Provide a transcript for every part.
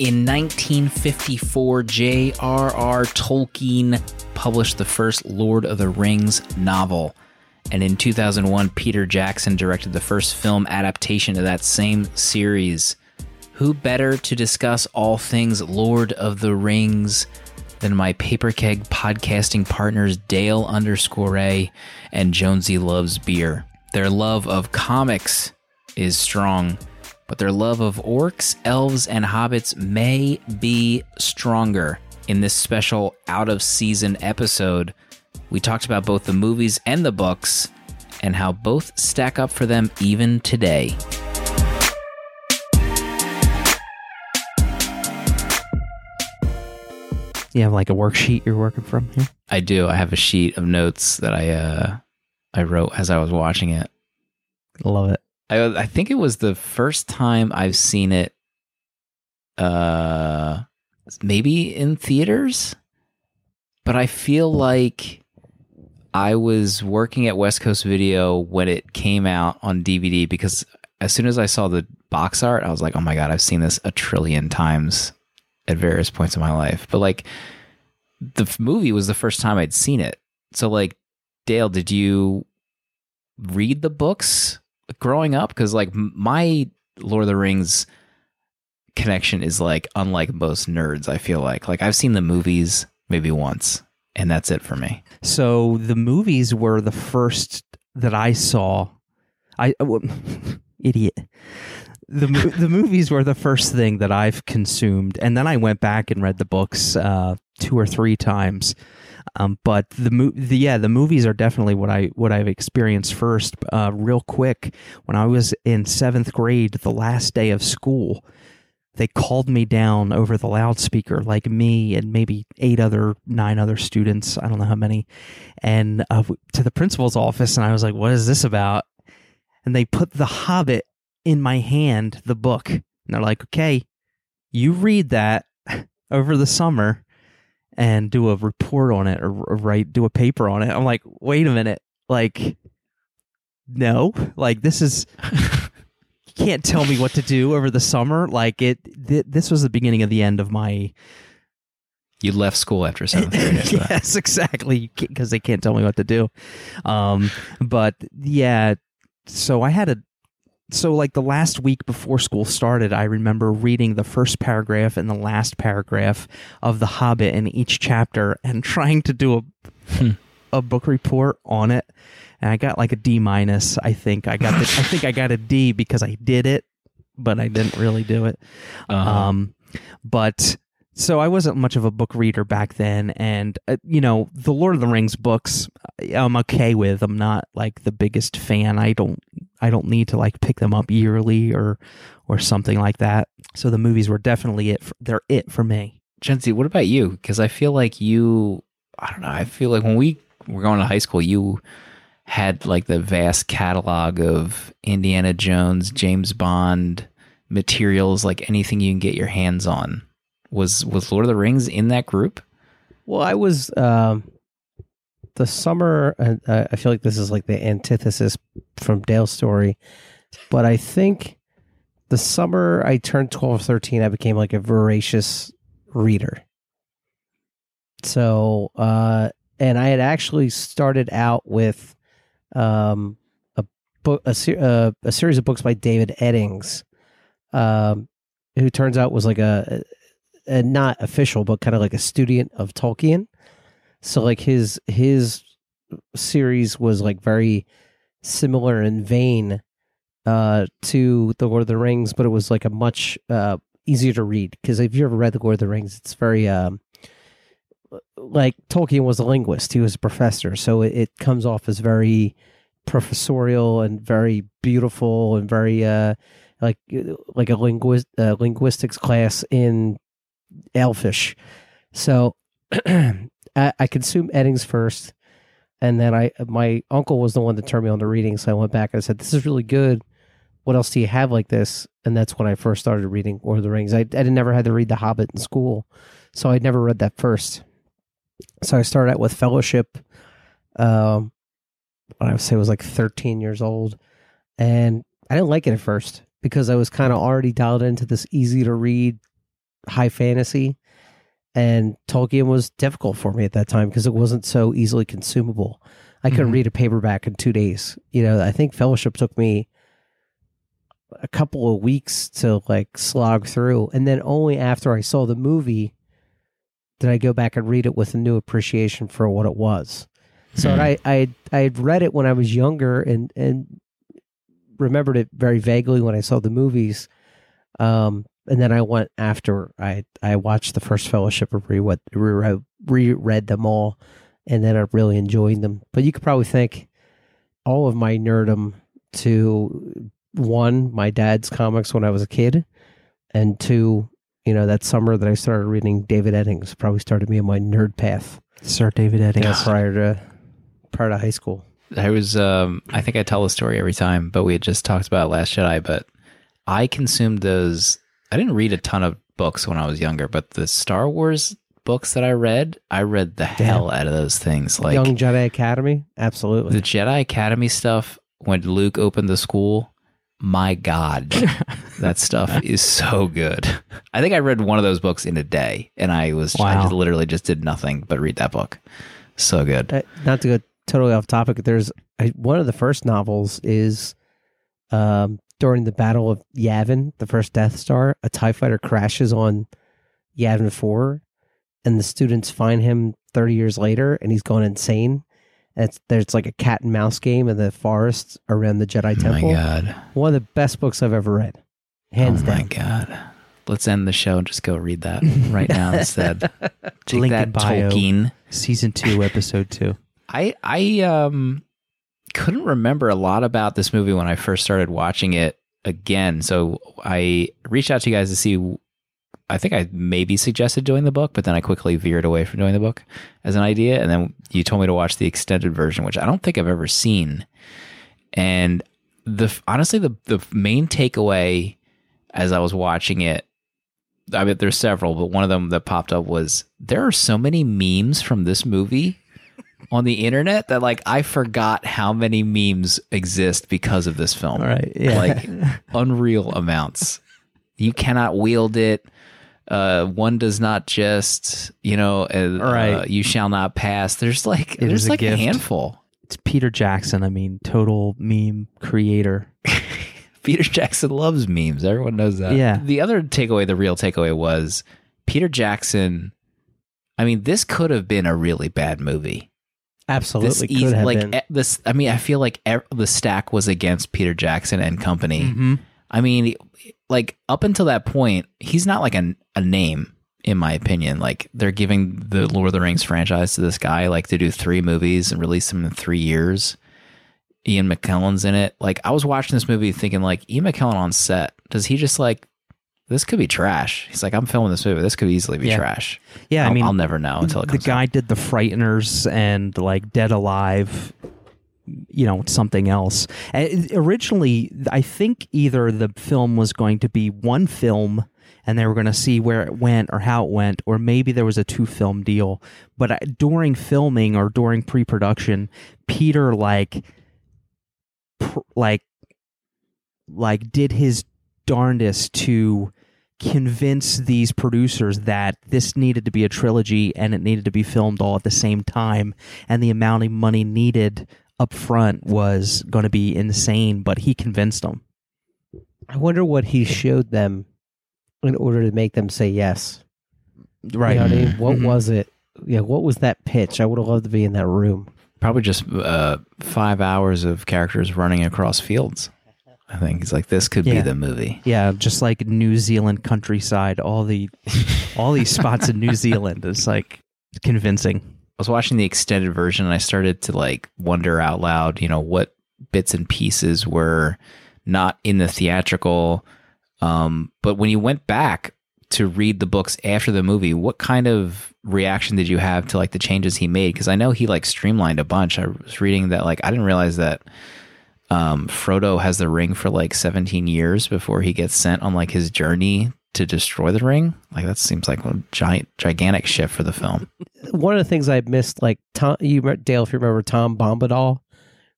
In 1954, J.R.R. Tolkien published the first Lord of the Rings novel. And in 2001, Peter Jackson directed the first film adaptation of that same series. Who better to discuss all things Lord of the Rings than my paper keg podcasting partners Dale underscore A and Jonesy Loves Beer? Their love of comics is strong, but their love of orcs, elves, and hobbits may be stronger. In this special out of season episode, we talked about both the movies and the books and how both stack up for them even today. You have like a worksheet you're working from here? I do. I have a sheet of notes that I uh I wrote as I was watching it. Love it. I I think it was the first time I've seen it uh maybe in theaters but I feel like I was working at West Coast Video when it came out on DVD because as soon as I saw the box art I was like oh my god I've seen this a trillion times at various points in my life. But like the movie was the first time I'd seen it. So like Dale did you read the books growing up because like my lord of the rings connection is like unlike most nerds i feel like like i've seen the movies maybe once and that's it for me So the movies were the first that I saw. I uh, well, idiot. The the movies were the first thing that I've consumed, and then I went back and read the books uh, two or three times. Um, but the, the yeah, the movies are definitely what I what I've experienced first. Uh, real quick, when I was in seventh grade, the last day of school, they called me down over the loudspeaker, like me and maybe eight other, nine other students. I don't know how many, and uh, to the principal's office. And I was like, "What is this about?" And they put The Hobbit in my hand, the book, and they're like, "Okay, you read that over the summer." And do a report on it, or, or write, do a paper on it. I'm like, wait a minute, like, no, like this is you can't tell me what to do over the summer. Like it, th- this was the beginning of the end of my. you left school after seventh grade after that. yes, exactly, because they can't tell me what to do. Um, but yeah, so I had a. So like the last week before school started, I remember reading the first paragraph and the last paragraph of The Hobbit in each chapter and trying to do a a book report on it. And I got like a D minus. I think I got. The, I think I got a D because I did it, but I didn't really do it. Uh-huh. Um, but so I wasn't much of a book reader back then, and uh, you know, the Lord of the Rings books, I'm okay with. I'm not like the biggest fan. I don't, I don't need to like pick them up yearly or, or something like that. So the movies were definitely it. For, they're it for me. Jonesy, what about you? Because I feel like you, I don't know, I feel like when we were going to high school, you had like the vast catalog of Indiana Jones, James Bond materials, like anything you can get your hands on. Was was Lord of the Rings in that group? Well, I was um, the summer. Uh, I feel like this is like the antithesis from Dale's story, but I think the summer I turned 12 or 13, I became like a voracious reader. So, uh, and I had actually started out with um, a book, a, uh, a series of books by David Eddings, um, who turns out was like a, a not official, but kind of like a student of Tolkien. So, like his his series was like very similar in vein uh, to the Lord of the Rings, but it was like a much uh, easier to read. Because if you ever read the Lord of the Rings, it's very um, like Tolkien was a linguist; he was a professor, so it, it comes off as very professorial and very beautiful and very uh, like like a linguist uh, linguistics class in Elfish. So I, I consumed Eddings first, and then I my uncle was the one that turned me on to reading. So I went back and I said, "This is really good. What else do you have like this?" And that's when I first started reading Lord of the Rings. I I never had to read The Hobbit in school, so I'd never read that first. So I started out with Fellowship. Um, I would say was like 13 years old, and I didn't like it at first because I was kind of already dialed into this easy to read high fantasy, and Tolkien was difficult for me at that time because it wasn't so easily consumable. I couldn't Mhm. read a paperback in two days. You know, I think Fellowship took me a couple of weeks to like slog through, and then only after I saw the movie did I go back and read it with a new appreciation for what it was. So Hmm. I I I had read it when I was younger and and remembered it very vaguely when I saw the movies. Um, and then I went after I I watched the first Fellowship and reread reread, reread them all, and then I really enjoyed them. But you could probably thank all of my nerdum to one my dad's comics when I was a kid, and two you know that summer that I started reading David Eddings probably started me on my nerd path Sir David Eddings. yeah, prior to prior to high school. I was um I think I tell the story every time, but we had just talked about Last Jedi, but I consumed those I didn't read a ton of books when I was younger, but the Star Wars books that I read, I read the hell out of those things. Like Young Jedi Academy, absolutely. the Jedi Academy stuff when Luke opened the school, my god. that stuff is so good. I think I read one of those books in a day and I was I just literally just did nothing but read that book. So good. Uh, not to go totally off topic, there's I, one of the first novels is um, during the Battle of Yavin, the first Death Star. A Tie Fighter crashes on Yavin Four, and the students find him 30 years later, and he's gone insane. And it's, there's like a cat and mouse game in the forest around the Jedi Oh Temple. my god. One of the best books I've ever read, hands oh my god. Let's end the show and just go read that right now instead. Take Link that bio. Tolkien. Season two, episode two. I I um couldn't remember a lot about this movie when I first started watching it again. So I reached out to you guys to see I think I maybe suggested doing the book, but then I quickly veered away from doing the book as an idea. And then you told me to watch the extended version, which I don't think I've ever seen. And the honestly, the the main takeaway as I was watching it, I mean, there's several, but one of them that popped up was there are so many memes from this movie on the internet that like I forgot how many memes exist because of this film. All right. Yeah. Like unreal amounts. You cannot wield it. Uh, one does not just, you know, uh, Right. uh, you shall not pass. There's like, It there's a like a, handful. it's Peter Jackson. I mean, total meme creator. Peter Jackson loves memes. Everyone knows that. Yeah. The other takeaway, the real takeaway was Peter Jackson. I mean, this could have been a really bad movie. Absolutely this could eas- have like e- this. I mean, I feel like e- the stack was against Peter Jackson and company. Mm-hmm. I mean, like up until that point, he's not like a, a name in my opinion. Like they're giving the Lord of the Rings franchise to this guy, like to do three movies and release them in three years. Ian McKellen's in it. Like I was watching this movie thinking, like Ian McKellen on set, does he just like this could be trash? He's like, I'm filming this movie. This could easily be Yeah. trash. Yeah, I'll, I mean, I'll never know until it comes. the guy out. did the Frighteners and like Dead Alive. You know, something else. Uh, originally, I think either the film was going to be one film and they were going to see where it went or how it went, or maybe there was a two film deal. But uh, during filming or during pre production, Peter like, pr- like, like did his darndest to convince these producers that this needed to be a trilogy and it needed to be filmed all at the same time and the amount of money needed up front was going to be insane but he convinced them I wonder what he showed them in order to make them say yes. right You know what I mean? What Mhm. was it? Yeah, what was that pitch? I would have loved to be in that room. Probably just uh, five hours of characters running across fields. I think he's like, this could be Yeah. the movie. yeah just like new zealand countryside all the all these spots in new zealand is like convincing I was watching the extended version and I started to like wonder out loud, you know, what bits and pieces were not in the theatrical. Um, but when you went back to read the books after the movie, what kind of reaction did you have to like the changes he made? Because I know he like streamlined a bunch. I was reading that like I didn't realize that um, Frodo has the ring for like 17 years before he gets sent on like his journey to destroy the ring. Like that seems like a giant, gigantic shift for the film. One of the things I missed, like Tom, you, Dale, if you remember Tom Bombadil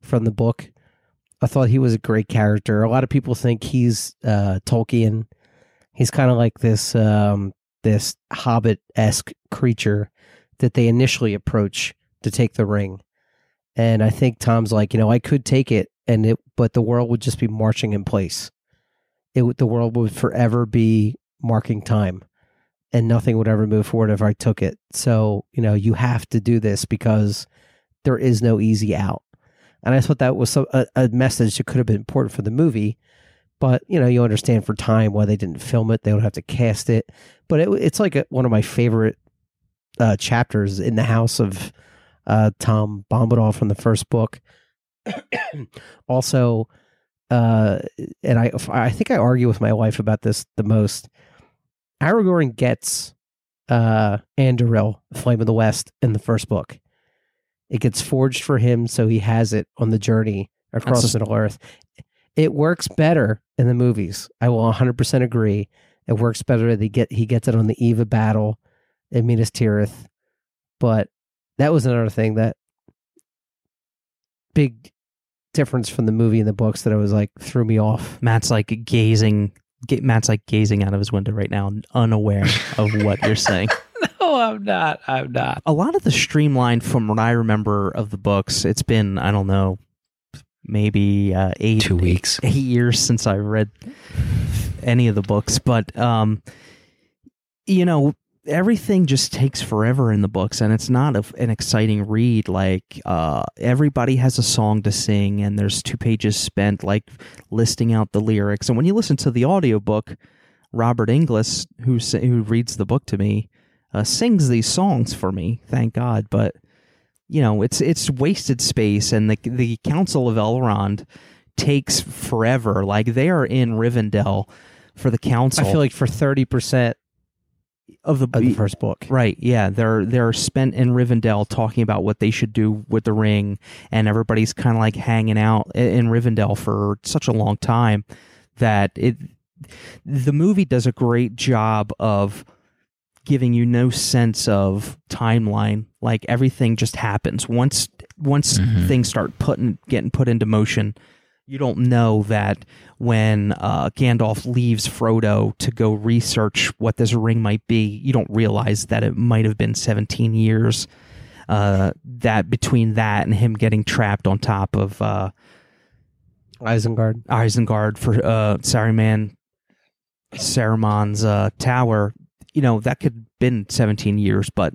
from the book, I thought he was a great character. A lot of people think he's uh, Tolkien. He's kind of like this um, this hobbit esque creature that they initially approach to take the ring. And I think Tom's like, you know, I could take it, and it, but the world would just be marching in place. It would, the world would forever be marking time, and nothing would ever move forward if I took it. So, you know, you have to do this because there is no easy out. And I thought that was some, a, a message that could have been important for the movie. But you know, you understand for time why they didn't film it. They would have to cast it. But it, it's like a, one of my favorite uh, chapters in the house of uh, Tom Bombadil from the first book. also, uh, and I I think I argue with my wife about this the most. Aragorn gets uh, Anduril, Flame of the West, in the first book. It gets forged for him, so he has it on the journey across That's Middle Earth. It works better in the movies. I will 100% agree. It works better. They get he gets it on the eve of battle in Minas Tirith, but that was another thing that big difference from the movie and the books that I was like threw me off. Matt's like gazing. ga- Matt's like gazing out of his window right now, unaware of what you're saying. No, I'm not. I'm not. a lot of the streamlined from what I remember of the books, it's been, I don't know, maybe uh, eight, Two weeks. eight years since I read any of the books, but um, you know, everything just takes forever in the books, and it's not a, an exciting read. Like uh, everybody has a song to sing, and there's two pages spent like listing out the lyrics. And when you listen to the audiobook, Robert Inglis, who who reads the book to me, uh, sings these songs for me. Thank God, but you know, it's it's wasted space, and the the Council of Elrond takes forever. Like they are in Rivendell for the council I feel like for 30% of the, of the first book. Right, yeah, they're they're spent in Rivendell talking about what they should do with the ring, and everybody's kind of like hanging out in Rivendell for such a long time that it the movie does a great job of giving you no sense of timeline. Like everything just happens once once Mhm. things start putting getting put into motion. You don't know that when uh, Gandalf leaves Frodo to go research what this ring might be, you don't realize that it might have been 17 years. Uh, that between that and him getting trapped on top of uh, Isengard. Isengard for uh, Saruman, Saruman's uh, tower, you know, that could have been 17 years, but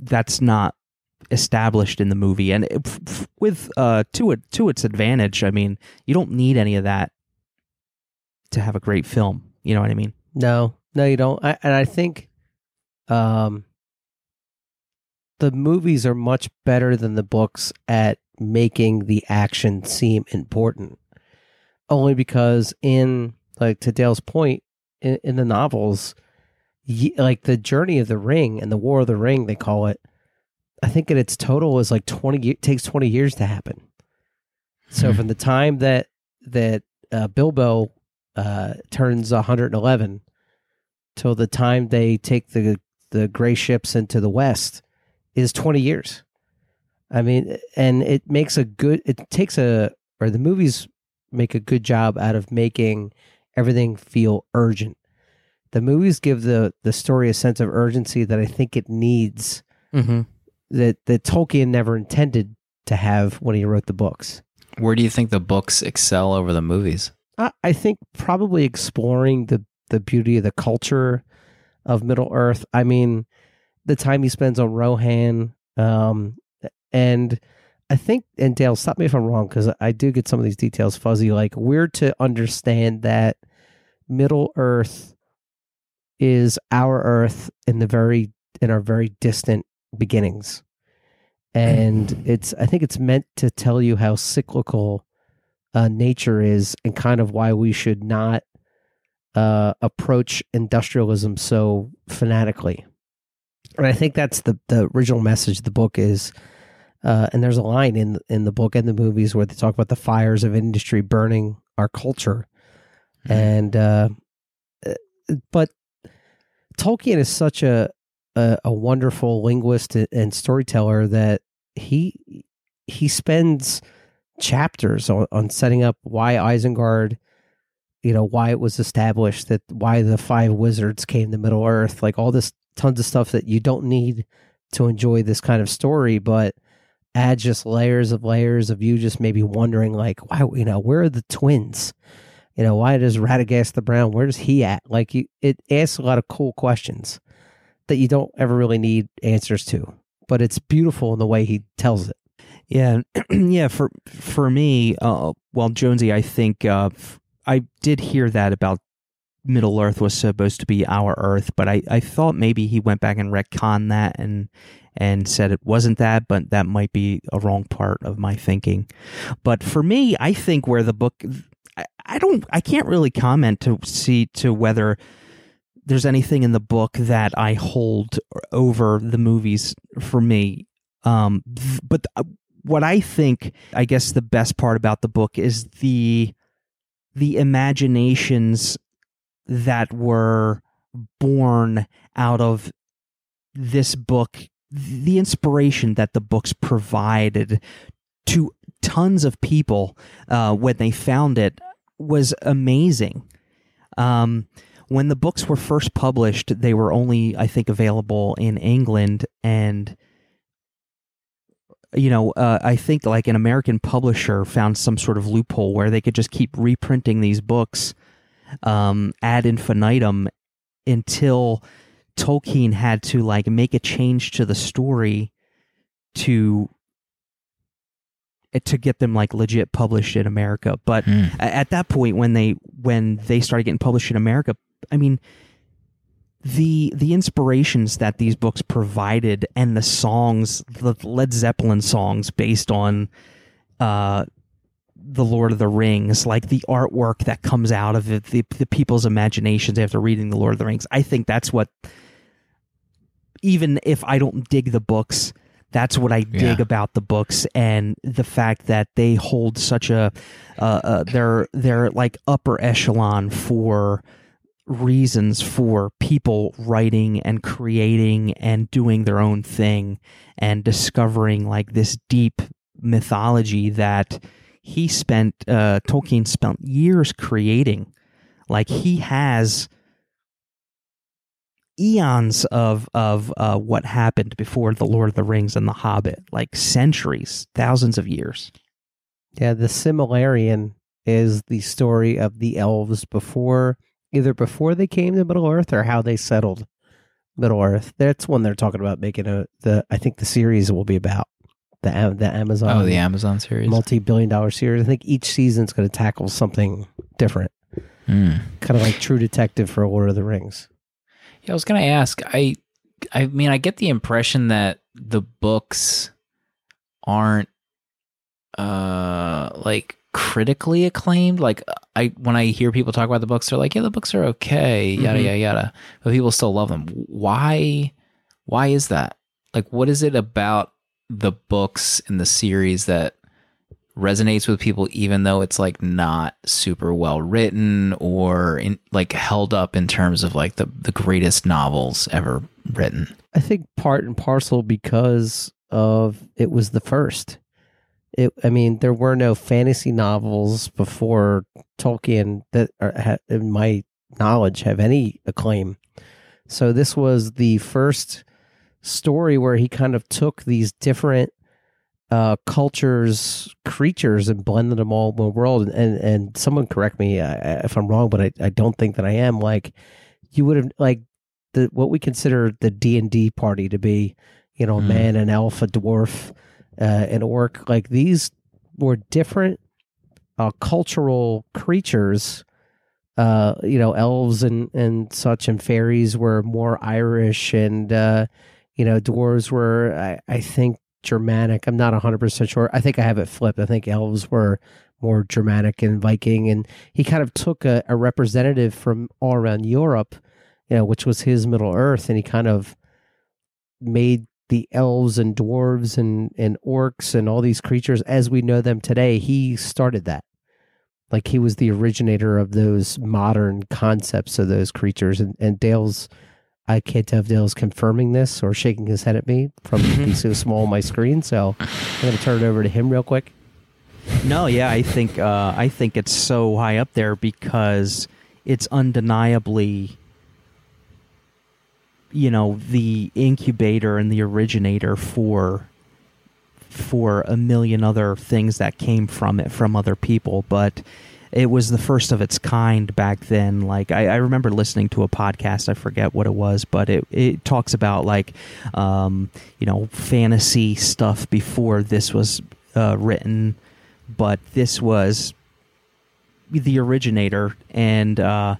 that's not established in the movie. And it, with uh, to it to its advantage, I mean, you don't need any of that to have a great film. You know what I mean? No, no, you don't. I, and I think um, the movies are much better than the books at making the action seem important. Only because, in like to Dale's point, in, in the novels, like the journey of the ring and the War of the Ring, they call it. I think at its total is like twenty. ye- Takes twenty years to happen. So Hmm. from the time that that uh, Bilbo uh, turns 111 till the time they take the the gray ships into the west is 20 years. I mean, and it makes a good. It takes a or the movies make a good job out of making everything feel urgent. The movies give the the story a sense of urgency that I think it needs Mm-hmm. That that Tolkien never intended to have when he wrote the books. Where do you think the books excel over the movies? I, I think probably exploring the the beauty of the culture of Middle Earth. I mean, the time he spends on Rohan, um, and I think, and Dale, stop me if I'm wrong because I do get some of these details fuzzy. Like we're to understand that Middle Earth is our Earth in the very in our very distant beginnings, and it's I think it's meant to tell you how cyclical uh, nature is and kind of why we should not uh, approach industrialism so fanatically. And I think that's the the original message of the book is. Uh, and there's a line in in the book and the movies where they talk about the fires of industry burning our culture, Hmm. and uh, uh, but Tolkien is such a a, a wonderful linguist and storyteller that he he spends chapters on, on setting up why Isengard you know why it was established that why the five wizards came to Middle Earth, like all this tons of stuff that you don't need to enjoy this kind of story, but add just layers of layers of you just maybe wondering like why you know where are the twins? You know why does radagast the brown where does he at? Like you, it asks a lot of cool questions that you don't ever really need answers to but it's beautiful in the way he tells it Yeah, yeah. For for me, uh, well, Jonesy, I think uh, I did hear that about Middle Earth was supposed to be our Earth, but I, I thought maybe he went back and retconned that and and said it wasn't that, but that might be a wrong part of my thinking. But for me, I think where the book, I, I don't, I can't really comment to see to whether there's anything in the book that I hold over the movies for me. Um, but uh, what I think, I guess, the best part about the book is the the imaginations that were born out of this book, the inspiration that the books provided to tons of people uh, when they found it was amazing. Um, when the books were first published, they were only, I think, available in England and you know, uh, I think like an American publisher found some sort of loophole where they could just keep reprinting these books um, ad infinitum until Tolkien had to like make a change to the story to to get them like legit published in America. But Hmm. at that point, when they when they started getting published in America, I mean, the the inspirations that these books provided and the songs, the Led Zeppelin songs based on uh, the Lord of the Rings, like the artwork that comes out of it, the the people's imaginations after reading the Lord of the Rings. I think that's what, even if I don't dig the books, that's what I dig Yeah. about the books and the fact that they hold such a, uh, uh, they're they're like upper echelon for reasons for people writing and creating and doing their own thing and discovering like this deep mythology that he spent uh Tolkien spent years creating like he has eons of of uh what happened before the Lord of the Rings and the Hobbit like centuries thousands of years Yeah, the Silmarillion is the story of the elves before, either before they came to Middle Earth or how they settled Middle Earth. That's one they're talking about making a. The I think the series will be about the the Amazon. Oh, the Amazon series. multi-billion dollar series. I think each season's going to tackle something different, Hmm. kind of like True Detective for Lord of the Rings. Yeah, I was gonna ask. I, I mean, I get the impression that the books aren't, uh, like critically acclaimed. Like I, when I hear people talk about the books, they're like, "Yeah, the books are okay, yada Mhm. yada yada," but people still love them. Why? Why is that? Like, what is it about the books in the series that resonates with people even though it's like not super well written or in like held up in terms of like the the greatest novels ever written. I think part and parcel because of it was the first. It, I mean, there were no fantasy novels before Tolkien that, are, in my knowledge, have any acclaim. So this was the first story where he kind of took these different uh, cultures, creatures, and blended them all in one world. And and, and someone correct me uh, if I'm wrong, but I, I don't think that I am. Like you would have like the what we consider the D and D party to be, you know, a Mm. man, an elf, a dwarf, uh, an orc. Like these were different uh, cultural creatures. Uh, you know, elves and and such, and fairies were more Irish, and uh, you know, dwarves were, I, I think, Germanic. I'm not 100 percent sure. I think I have it flipped. I think elves were more Germanic and Viking, and he kind of took a, a representative from all around Europe you know, which was his Middle Earth, and he kind of made the elves and dwarves and and orcs and all these creatures as we know them today. He started that, like he was the originator of those modern concepts of those creatures. And and Dale's, I can't tell if Dale's confirming this or shaking his head at me from being so small on my screen. So I'm going to turn it over to him real quick. No, yeah, I think uh, I think it's so high up there because it's undeniably, you know, the incubator and the originator for for a million other things that came from it from other people, but it was the first of its kind back then. Like I, I remember listening to a podcast, I forget what it was, but it, it talks about like um, you know fantasy stuff before this was uh, written, but this was the originator, and uh,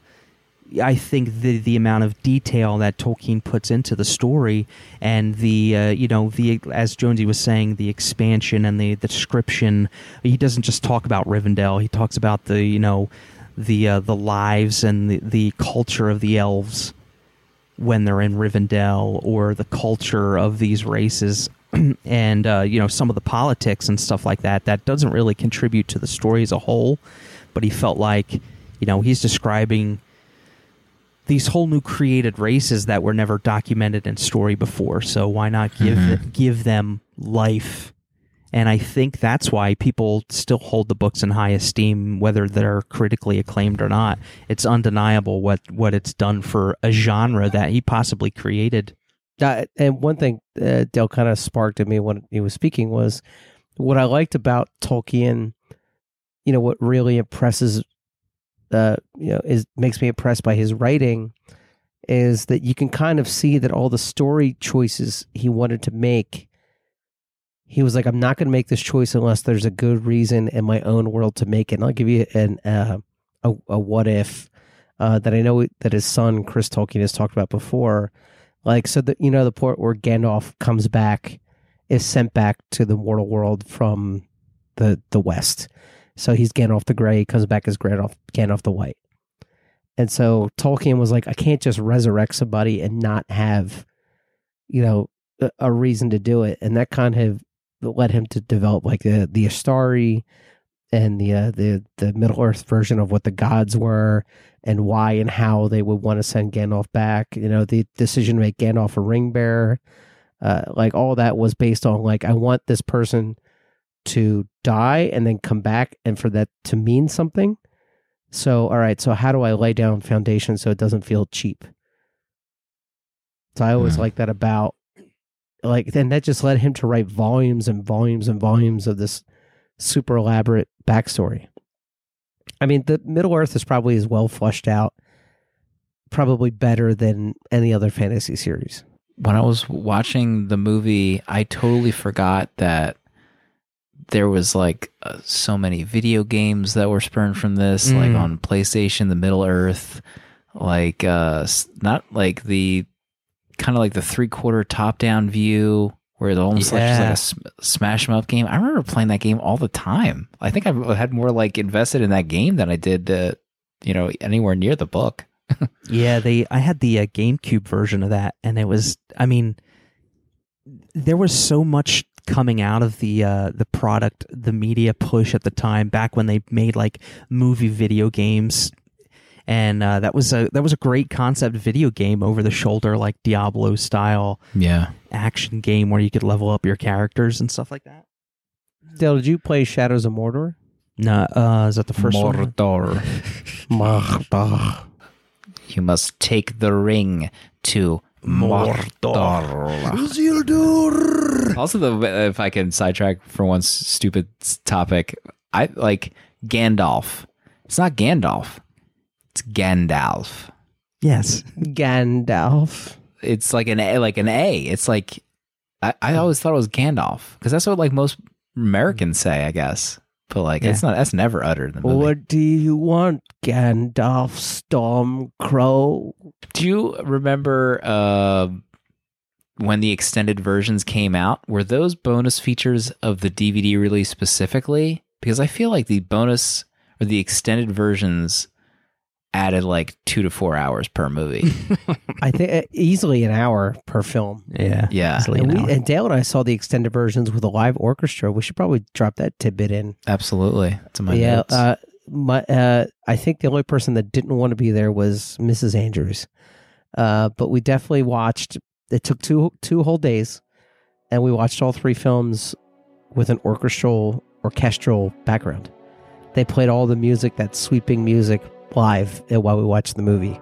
I think the the amount of detail that Tolkien puts into the story and the uh, you know the as Jonesy was saying the expansion and the, the description he doesn't just talk about Rivendell. He talks about the you know the uh, the lives and the, the culture of the elves when they're in Rivendell or the culture of these races and uh, you know some of the politics and stuff like that that doesn't really contribute to the story as a whole. But he felt like you know he's describing these whole new created races that were never documented in story before. So why not give Mhm. give them life? And I think that's why people still hold the books in high esteem, whether they're critically acclaimed or not. It's undeniable what what it's done for a genre that he possibly created. Uh, and one thing uh, Dale kind of sparked in me when he was speaking was what I liked about Tolkien. You know what really impresses, uh, you know, is makes me impressed by his writing, is that you can kind of see that all the story choices he wanted to make. He was like, "I'm not going to make this choice unless there's a good reason in my own world to make it." And I'll give you an uh, a, a what if uh, that I know that his son Chris Tolkien has talked about before like so that you know the port where Gandalf comes back is sent back to the mortal world from the the west. So he's Gandalf the Grey, comes back as Gandalf Gandalf the White. And so Tolkien was like, I can't just resurrect somebody and not have, you know, a, reason to do it. And that kind of led him to develop like the the Istari and the uh, the the Middle Earth version of what the gods were and why and how they would want to send Gandalf back. You know, the decision to make Gandalf a ring bearer, uh, like all that was based on like I want this person to die and then come back, and for that to mean something. So, all right, so how do I lay down foundation so it doesn't feel cheap? So I always Hmm. like that about like, and that just led him to write volumes and volumes and volumes of this super elaborate backstory. I mean, the Middle Earth is probably as well fleshed out, probably better than any other fantasy series. when I was watching the movie, I totally forgot that there was like uh, so many video games that were spurned from this, like Mm. on PlayStation, the Middle Earth, like uh not like the kind of like the three quarter top down view where it almost like just like a sm- smash 'em up game. I remember playing that game all the time. I think I had more like invested in that game than I did, uh, you know, anywhere near the book. Yeah, they. I had the uh, GameCube version of that, and it was. I mean, there was so much coming out of the uh, the product, the media push at the time, back when they made like movie video games, and uh, that was a that was a great concept video game over the shoulder, like Diablo style Yeah. action game where you could level up your characters and stuff like that. Dale, did you play Shadows of Mordor? No, uh, is that the first one? Mordor. Mordor. You must take the ring to Mordor. Also, the if I can sidetrack for one stupid topic, I like Gandalf. It's not Gandalf. It's Gandalf. Yes. Gandalf. It's like an A, like an A. It's like I, I always thought it was Gandalf because that's what like most Americans say, I guess. But like it's not. That's never uttered in the movie. What do you want, Gandalf Stormcrow? Do you remember uh, when the extended versions came out? Were those bonus features of the DVD release specifically? Because I feel like the bonus or the extended versions added like two to four hours per movie. I think uh, easily an hour per film. Yeah. Yeah. Easily And, an we, hour. and Dale and I saw the extended versions with a live orchestra. We should probably drop that tidbit in. Absolutely. It's my yeah, notes. uh, my uh, I think the only person that didn't want to be there was Mrs. Andrews. Uh, but we definitely watched. It took two two whole days, and we watched all three films with an orchestral orchestral background. They played all the music, that sweeping music, live while we watched the movie.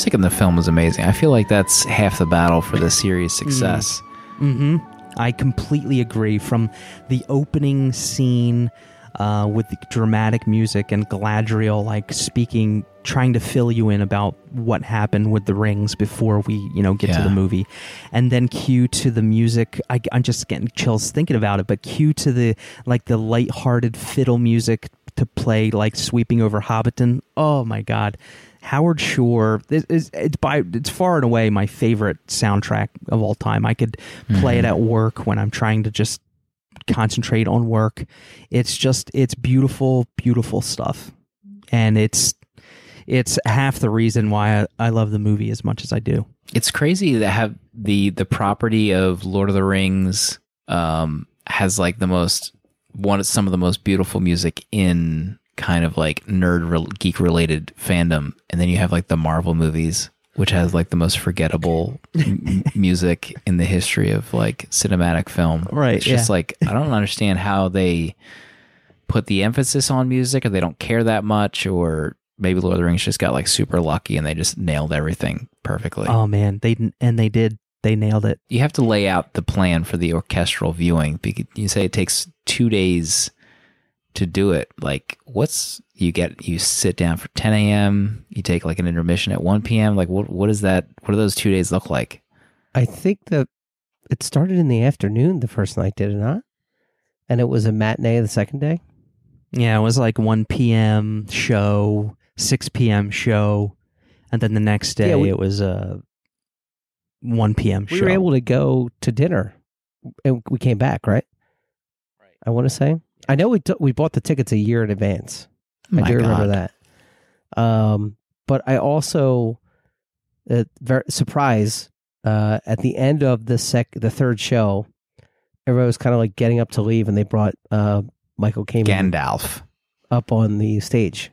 Music in the film was amazing. I feel like that's half the battle for the series' success. Mm-hmm. I completely agree. From the opening scene uh, with the dramatic music and Galadriel like speaking, trying to fill you in about what happened with the rings before we, you know, get to the movie, and then cue to the music. I, I'm just getting chills thinking about it. But cue to the like the light-hearted fiddle music to play like sweeping over Hobbiton. Oh my god. Howard Shore is it's by it's far and away my favorite soundtrack of all time. I could play it at work when I'm trying to just concentrate on work. It's just it's beautiful, beautiful stuff. And it's it's half the reason why I, I love the movie as much as I do. It's crazy to have the the property of Lord of the Rings um, has like the most one of some of the most beautiful music in kind of like nerd re- geek related fandom, and then you have like the Marvel movies, which has like the most forgettable m- music in the history of like cinematic film. Right, It's just yeah. like I don't understand how they put the emphasis on music, or they don't care that much, or maybe Lord of the Rings just got like super lucky and they just nailed everything perfectly. Oh man, they and they did they nailed it. you have to lay out the plan for the orchestral viewing. Because you say it takes two days to do it. Like, what's you get? You sit down for 10 a.m. You take like an intermission at 1 p.m. Like, what? What is that? What do those two days look like? I think that it started in the afternoon the first night, did it not? And it was a matinee the second day. Yeah, it was like 1 p.m. show, 6 p.m. show, and then the next day Yeah, we- it was a 1 p.m. Show. We show. were able to go to dinner, and we came back. Right. Right. I want to say. I know we took we bought the tickets a year in advance. I My do remember that. Um, but I also, uh, very surprise uh, at the end of the sec the third show, everybody was kind of like getting up to leave, and they brought uh, Michael Kamen Gandalf. up on the stage,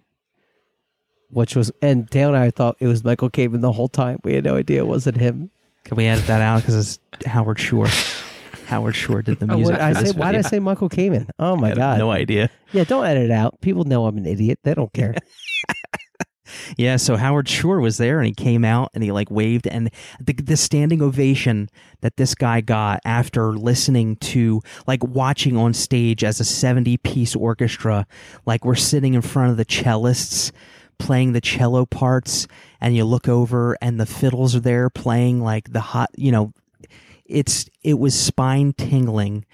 which was and Dale and I thought it was Michael Kamen the whole time. We had no idea it wasn't him. Can we edit that out because it's Howard Shore? Howard Shore did the Oh, music. I say, why did I say Michael Kamen? Oh my I god! No idea. Yeah, don't edit it out. People know I'm an idiot. They don't care. Yeah, so Howard Shore was there and he came out and he like waved and the the standing ovation that this guy got after listening to like watching on stage as a 70 piece orchestra like we're sitting in front of the cellists playing the cello parts and you look over and the fiddles are there playing like the hot you know it's it was spine tingling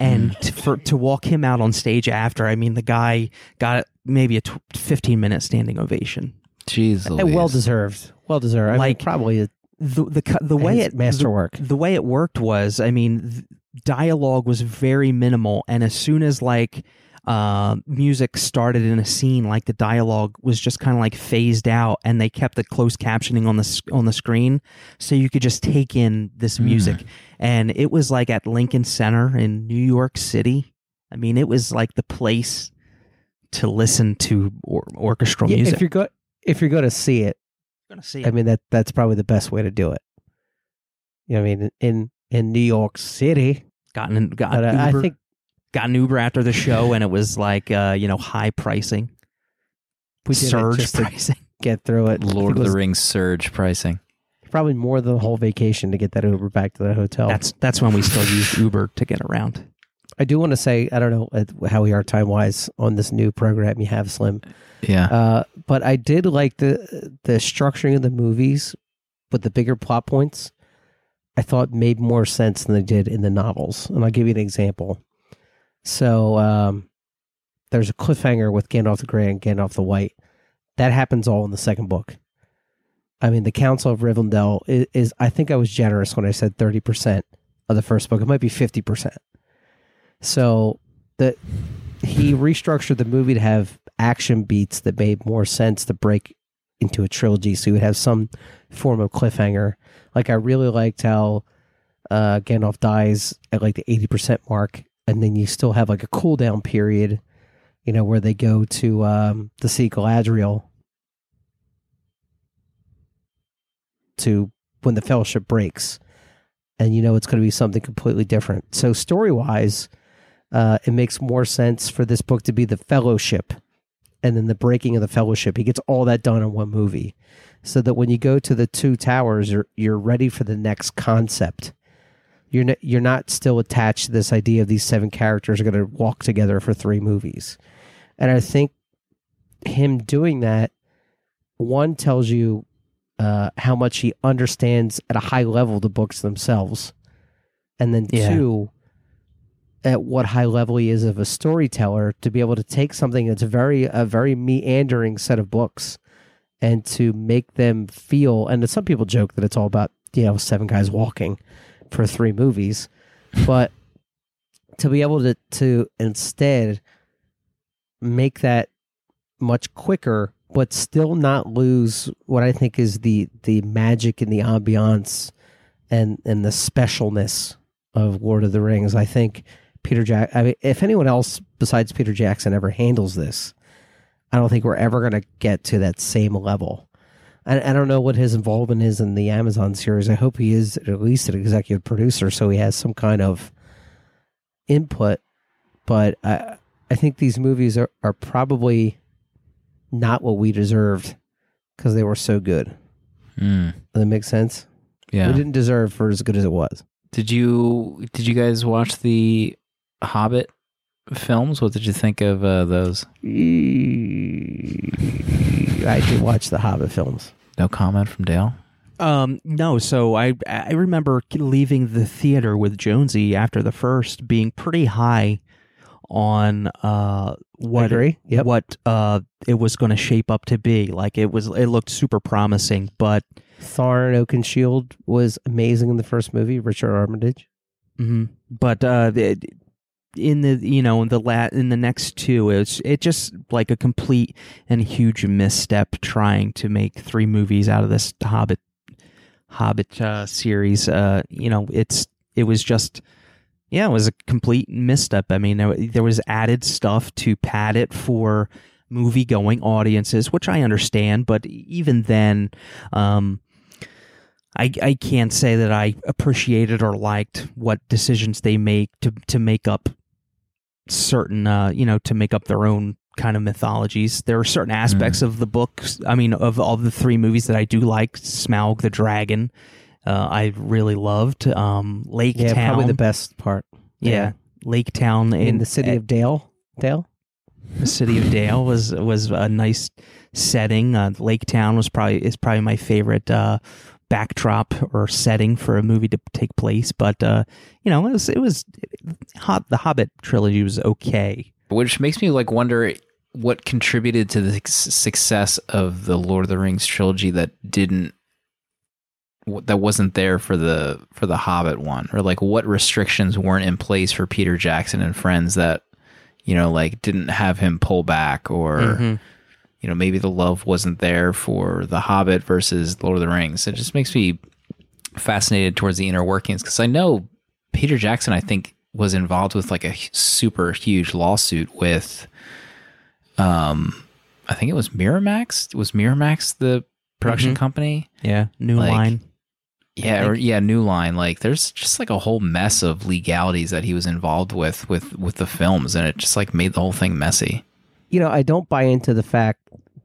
and to, for to walk him out on stage after i mean the guy got maybe a tw 15 minute standing ovation Jeez, uh, Louise. well deserved. Well deserved. I mean, Like- probably a the the the way it masterwork. the, the way it worked was i mean th- dialogue was very minimal and as soon as like uh, music started in a scene like the dialogue was just kind of like phased out and they kept the closed captioning on the on the screen so you could just take in this Mm. music. And it was like at Lincoln Center in New York City. I mean it was like the place to listen to or- orchestral Yeah, music. if you're go if you're going to see it, gonna see I mean that that's probably the best way to do it. You know, what I mean, in in New York City, gotten an- got but I, I think got an Uber after the show, and it was like uh, you know high pricing, we did it surge just to pricing. get through it. Lord It of the Rings surge pricing. Probably more than the whole vacation to get that Uber back to the hotel. That's that's when we still used Uber to get around. I do want to say I don't know uh, how we are time wise on this new program you have, Slim. Yeah. Uh, but I did like the the structuring of the movies with the bigger plot points. I thought made more sense than they did in the novels, and I'll give you an example. So um, there's a cliffhanger with Gandalf the Grey and Gandalf the White. That happens all in the second book. I mean, the Council of Rivendell is, is I think I was generous when I said thirty percent of the first book. It might be fifty percent. So that he restructured the movie to have action beats that made more sense to break into a trilogy. So you would have some form of cliffhanger. Like I really liked how uh, Gandalf dies at like the eighty percent mark, and then you still have like a cool down period. You know where they go to um, the sea Galadriel to when the Fellowship breaks, and you know it's going to be something completely different. So story wise, uh, it makes more sense for this book to be the Fellowship, and then the breaking of the Fellowship. He gets all that done in one movie, so that when you go to the two towers, you're you're ready for the next concept. You're not, you're not still attached to this idea of these seven characters are going to walk together for three movies, and I think him doing that one tells you uh, how much he understands at a high level the books themselves, and then Yeah. two, at what high level he is of a storyteller to be able to take something that's very a very meandering set of books, and to make them feel. And some people joke that it's all about you know seven guys walking for three movies, but to be able to to instead make that much quicker but still not lose what I think is the the magic and the ambiance and and the specialness of Lord of the Rings. I think Peter Jack. I mean, if anyone else besides Peter Jackson ever handles this, I don't think we're ever going to get to that same level. I, I don't know what his involvement is in the Amazon series. I hope he is at least an executive producer, so he has some kind of input. But I I think these movies are, are probably not what we deserved because they were so good. Hmm. Does that make sense? yeah. We didn't deserve for as good as it was. Did you did you guys watch the Hobbit films? What did you think of uh, those? I did watch the Hobbit films. No comment from Dale. Um, no, so I I remember leaving the theater with Jonesy after the first, being pretty high on uh what. Yep. what uh it was going to shape up to be. Like it was, it looked super promising, but Thorin Oakenshield was amazing in the first movie. Richard Armitage. mhm. but uh the, in the you know in the la- in the next two it's it just like a complete and huge misstep trying to make three movies out of this hobbit hobbit uh series. Uh you know it's it was just yeah it was a complete misstep. I mean there, there was added stuff to pad it for movie going audiences which i understand but even then um I, I can't say that I appreciated or liked what decisions they make to to make up certain uh you know to make up their own kind of mythologies. There are certain aspects of the books. I mean, of all the three movies that I do like, Smaug the Dragon, uh, I really loved. Um, Lake Yeah, Town, probably the best part. yeah, Lake Town In, in, the city of Dale. Dale. the city of Dale was was a nice setting. Uh, Lake Town was probably is probably my favorite uh, backdrop or setting for a movie to take place. But uh, you know, it was it was hot. The Hobbit trilogy was okay. Which makes me like wonder what contributed to the success of the Lord of the Rings trilogy that didn't that wasn't there for the for the Hobbit one, or like what restrictions weren't in place for Peter Jackson and friends that you know like didn't have him pull back, or Mhm. You know maybe the love wasn't there for the Hobbit versus Lord of the Rings. It just makes me fascinated towards the inner workings because I know Peter Jackson, I think, was involved with like a super huge lawsuit with, um, I think it was Miramax. Was Miramax the production Mhm. company? Yeah, New Like, Line. Yeah, or yeah, New Line. Like, there's just like a whole mess of legalities that he was involved with with with the films, and it just like made the whole thing messy. you know, I don't buy into the fact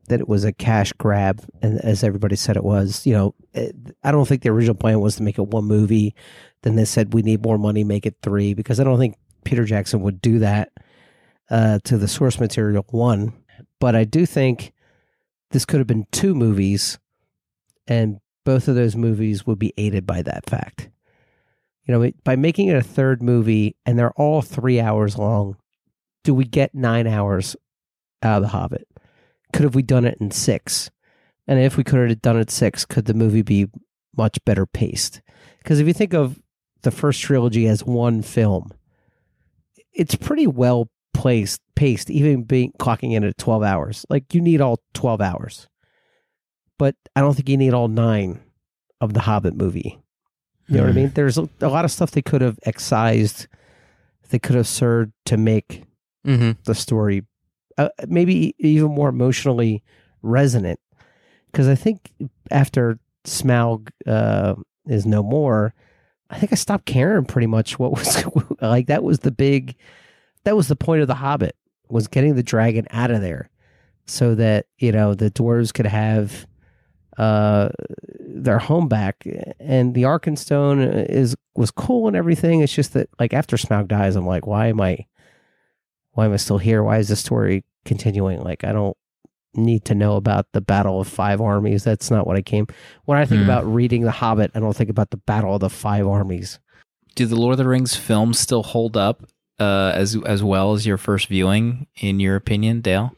that it was a cash grab, and as everybody said it was. You know, it, I don't think the original plan was to make it one movie. Then they said we need more money, make it three, because I don't think Peter Jackson would do that uh, to the source material one. But I do think this could have been two movies, and both of those movies would be aided by that fact. You know, by making it a third movie, and they're all three hours long, do we get nine hours out of The Hobbit? Could have we done it in six? And if we could have done it six, could the movie be much better paced? Because if you think of the first trilogy as one film, it's pretty well placed, paced, even being clocking in at 12 hours. Like you need all 12 hours. But I don't think you need all nine of the Hobbit movie. You know what I Hmm. mean? There's a, a lot of stuff they could have excised, they could have served to make Mm-hmm. the story uh, maybe even more emotionally resonant. Because I think after Smaug uh, is no more, I think I stopped caring pretty much what was like. That was the big, that was the point of the Hobbit was getting the dragon out of there, so that you know the dwarves could have uh their home back and the Arkenstone is was cool and everything it's just that like after Smaug dies I'm like why am I why am I still here? Why is the story continuing? Like, I don't need to know about the Battle of Five Armies. That's not what I came. When I think Hmm. about reading The Hobbit, I don't think about the Battle of the Five Armies. Do the Lord of the Rings films still hold up uh, as as well as your first viewing, in your opinion, Dale?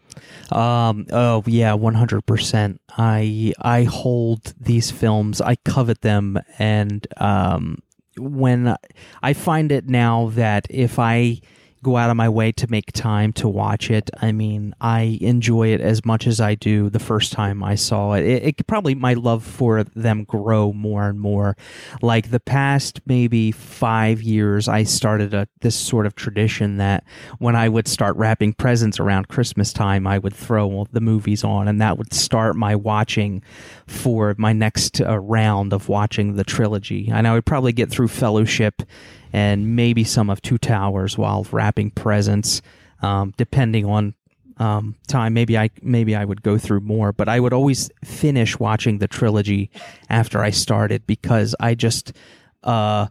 Um. Oh yeah, one hundred percent. I I hold these films. I covet them, and um, when I- I find it now that if I go out of my way to make time to watch it, I mean, I enjoy it as much as I do the first time I saw it. It, it probably my love for them grow more and more. Like the past maybe five years, I started a this sort of tradition that when I would start wrapping presents around Christmas time, I would throw the movies on, and that would start my watching for my next uh, round of watching the trilogy. And I would probably get through Fellowship and maybe some of Two Towers while wrapping presents, um, depending on um, time. Maybe I maybe I would go through more, but I would always finish watching the trilogy after I started because I just. Uh,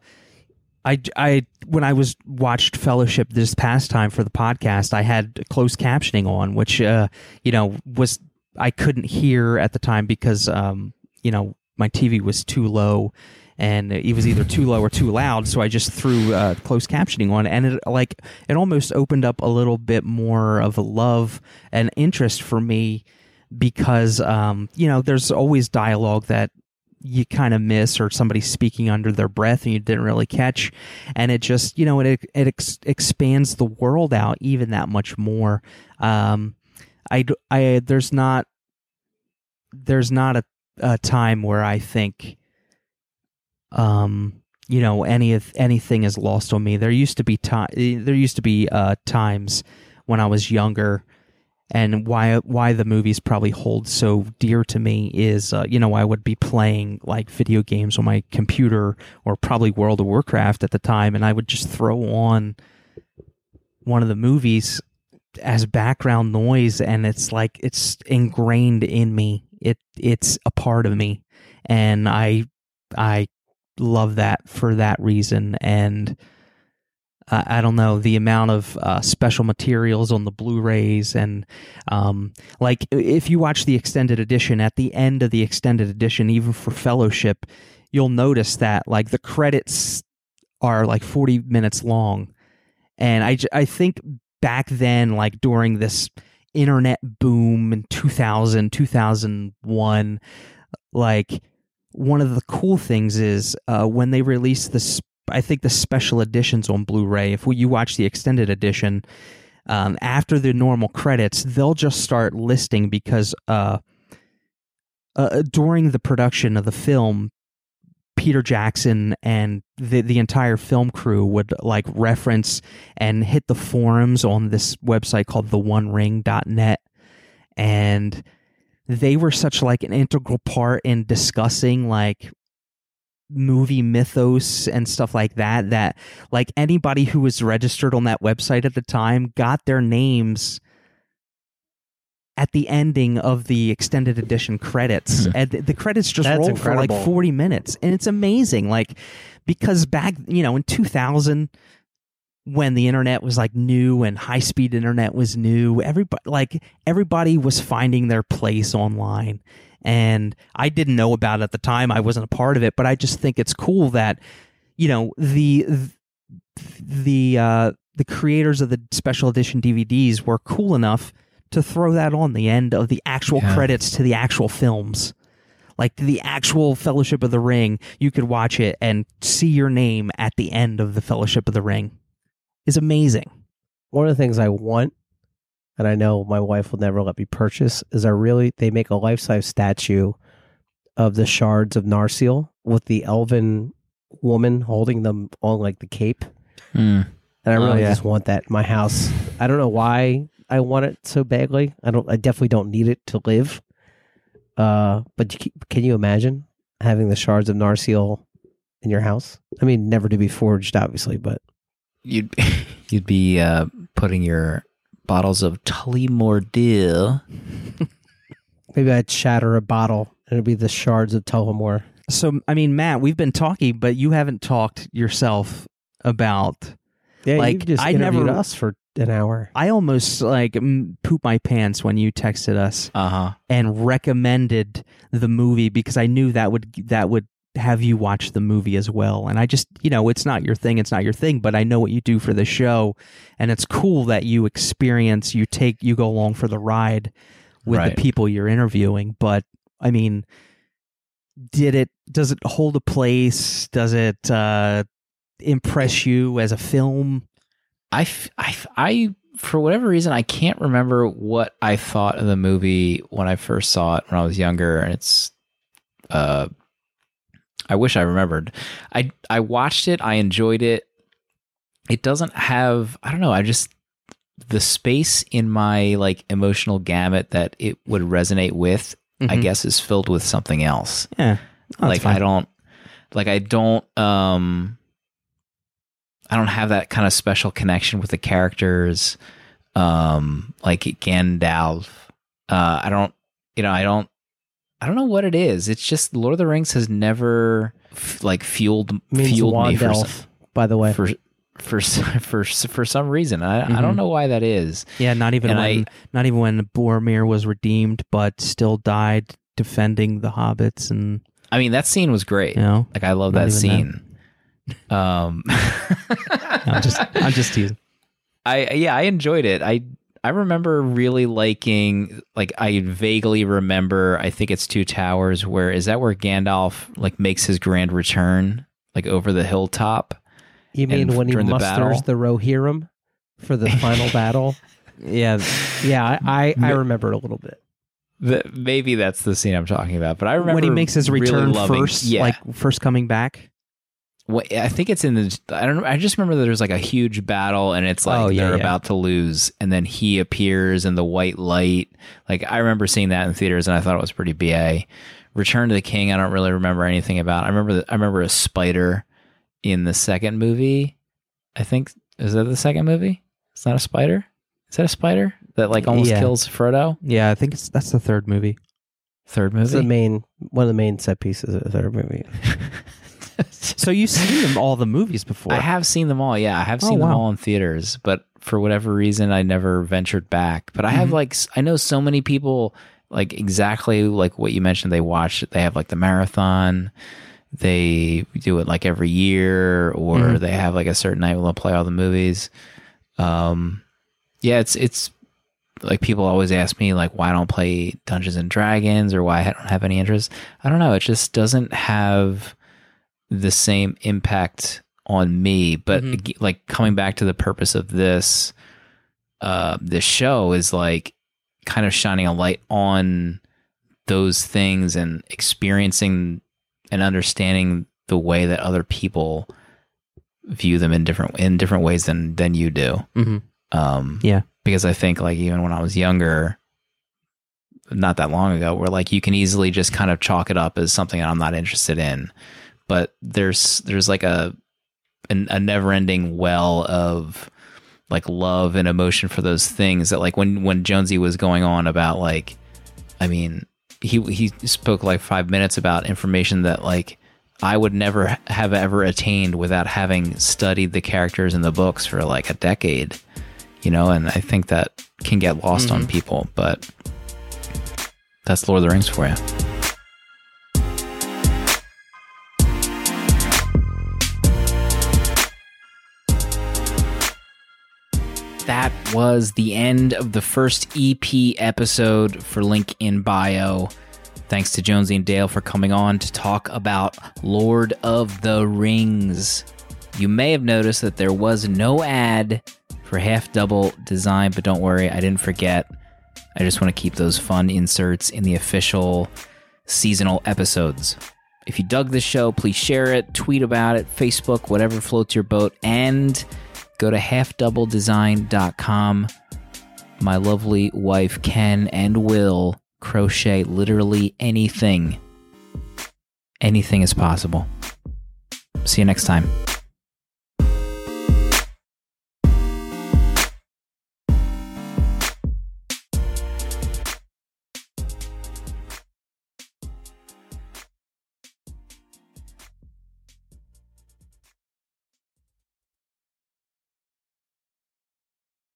I, I when I was watched Fellowship this past time for the podcast, I had closed captioning on, which uh, you know was I couldn't hear at the time because um, you know my TV was too low and it was either too low or too loud. So I just threw uh, closed captioning on, and it like it almost opened up a little bit more of a love and interest for me because um, you know there's always dialogue that you kind of miss or somebody speaking under their breath and you didn't really catch and it just you know it it ex- expands the world out even that much more um i i there's not there's not a, a time where i think um you know any of anything is lost on me. There used to be time there used to be uh times when i was younger and why why the movies probably hold so dear to me is uh, you know I would be playing like video games on my computer or probably World of Warcraft at the time and I would just throw on one of the movies as background noise and it's like it's ingrained in me. It it's a part of me. And I I love that for that reason. And uh, I don't know the amount of uh, special materials on the Blu-rays and um, like if you watch the extended edition at the end of the extended edition, even for Fellowship, you'll notice that like the credits are like forty minutes long, and I, I think back then like during this internet boom in 2000 2001 like one of the cool things is uh, when they released this I think the special editions on Blu-ray. If you watch the extended edition, um, after the normal credits, they'll just start listing because uh, uh, during the production of the film, Peter Jackson and the the entire film crew would like reference and hit the forums on this website called the One theonering.net and they were such like an integral part in discussing like movie mythos and stuff like that that like anybody who was registered on that website at the time got their names at the ending of the extended edition credits. Hmm. and the credits just rolled roll for like 40 minutes. And it's amazing like because back you know in 2000 when the internet was like new and high speed internet was new everybody like everybody was finding their place online and I didn't know about it at the time. I wasn't a part of it, but I just think it's cool that you know the the uh, the creators of the special edition DVDs were cool enough to throw that on the end of the actual Yeah. credits to the actual films. like the actual Fellowship of the Ring, you could watch it and see your name at the end of the Fellowship of the Ring. Is amazing. One of the things I want, and I know my wife will never let me purchase, is I really they make a life size statue of the shards of Narsil with the elven woman holding them on like the cape. Hmm. And I Oh, really yeah. just want that in my house. I don't know why I want it so badly. I don't. I definitely don't need it to live. Uh, but you, can you imagine having the shards of Narsil in your house? I mean, never to be forged, obviously, but You'd you'd be uh, putting your bottles of Tullamore Dew. maybe I'd shatter a bottle and it'd be the shards of Tullamore. So, I mean, Matt, we've been talking, but you haven't talked yourself about. Yeah, Like, you just I interviewed never- us for an hour. I almost like poop my pants when you texted us Uh huh. and recommended the movie because I knew that would that would have you watch the movie as well. And I just, you know, it's not your thing, it's not your thing, but I know what you do for the show, and it's cool that you experience, you take, you go along for the ride with Right. the people you're interviewing. But I mean, did it? Does it hold a place? Does it uh, impress you as a film? I, I, I, for whatever reason, I can't remember what I thought of the movie when I first saw it when I was younger, and it's, uh, I wish I remembered. I I watched it, I enjoyed it. It doesn't have, I don't know, I just the space in my like emotional gamut that it would resonate with, I Mhm. guess, is filled with something else. Yeah, Oh, like fine. I don't like I don't um I don't have that kind of special connection with the characters um like Gandalf. Uh I don't you know, I don't I don't know what it is. It's just Lord of the Rings has never f- like fueled Means fueled me for Wandelf, some, by the way. for for for for some reason. I I Mhm. don't know why that is. Yeah, not even And when I- not even when Boromir was redeemed, but still died defending the hobbits, and I mean, that scene was great. you know, Like I love that scene. Um I'm just I'm just teasing. I yeah, I enjoyed it. I I remember really liking like I vaguely remember I think it's Two Towers where is that where Gandalf like makes his grand return like over the hilltop? you mean when he the musters battle? the Rohirrim for the final battle? Yeah, Yeah, I, I, I remember it a little bit. The, maybe that's the scene I'm talking about, but I remember when he makes his really return loving- first, Yeah, like first coming back. What- I think it's in the. I don't. know. I just remember that there's like a huge battle, and it's like Oh, yeah, they're yeah. about to lose, and then he appears in the white light. Like I remember seeing that in theaters, and I thought it was pretty ba. Return to the King. I don't really remember anything about. I remember. The, I remember a spider in the second movie. I think is that the second movie? It's not a spider. Is that a spider that like almost Yeah. kills Frodo? Yeah, I think it's that's the third movie. Third It's the movie. main one of the main set pieces of the third movie. So you've seen them all the movies before. I have seen them all. Yeah, I have Oh, seen them all in theaters, but for whatever reason, I never ventured back. But I have Mhm. like I know so many people like exactly like what you mentioned. They watch. They have like the marathon. They do it like every year, or Mhm. they have like a certain night where they'll play all the movies. Um, yeah, it's it's like people always ask me like why I don't play Dungeons and Dragons or why I don't have any interest. I don't know. It just doesn't have the same impact on me. But Mhm. like coming back to the purpose of this, uh, this show is like kind of shining a light on those things and experiencing and understanding the way that other people view them in different in different ways than than you do. hmm Um, Yeah. because I think like even when I was younger, not that long ago, where like you can easily just kind of chalk it up as something that I'm not interested in, but there's there's like a an, a never ending well of like love and emotion for those things that like when when Jonesy was going on about like, I mean he he spoke like five minutes about information that like I would never have ever attained without having studied the characters in the books for like a decade you know, and I think that can get lost on mm-hmm. people, but that's Lord of the Rings for you. That was the end of the first EP episode for Link in Bio. Thanks to Jonesy and Dale for coming on to talk about Lord of the Rings. You may have noticed that there was no ad for half double design, but don't worry, I didn't forget. I just want to keep those fun inserts in the official seasonal episodes. If you dug this show, please share it, tweet about it, Facebook, whatever floats your boat, and go to halfdoubledesign.com. My lovely wife Ken and Will crochet literally anything. Anything is possible. See you next time.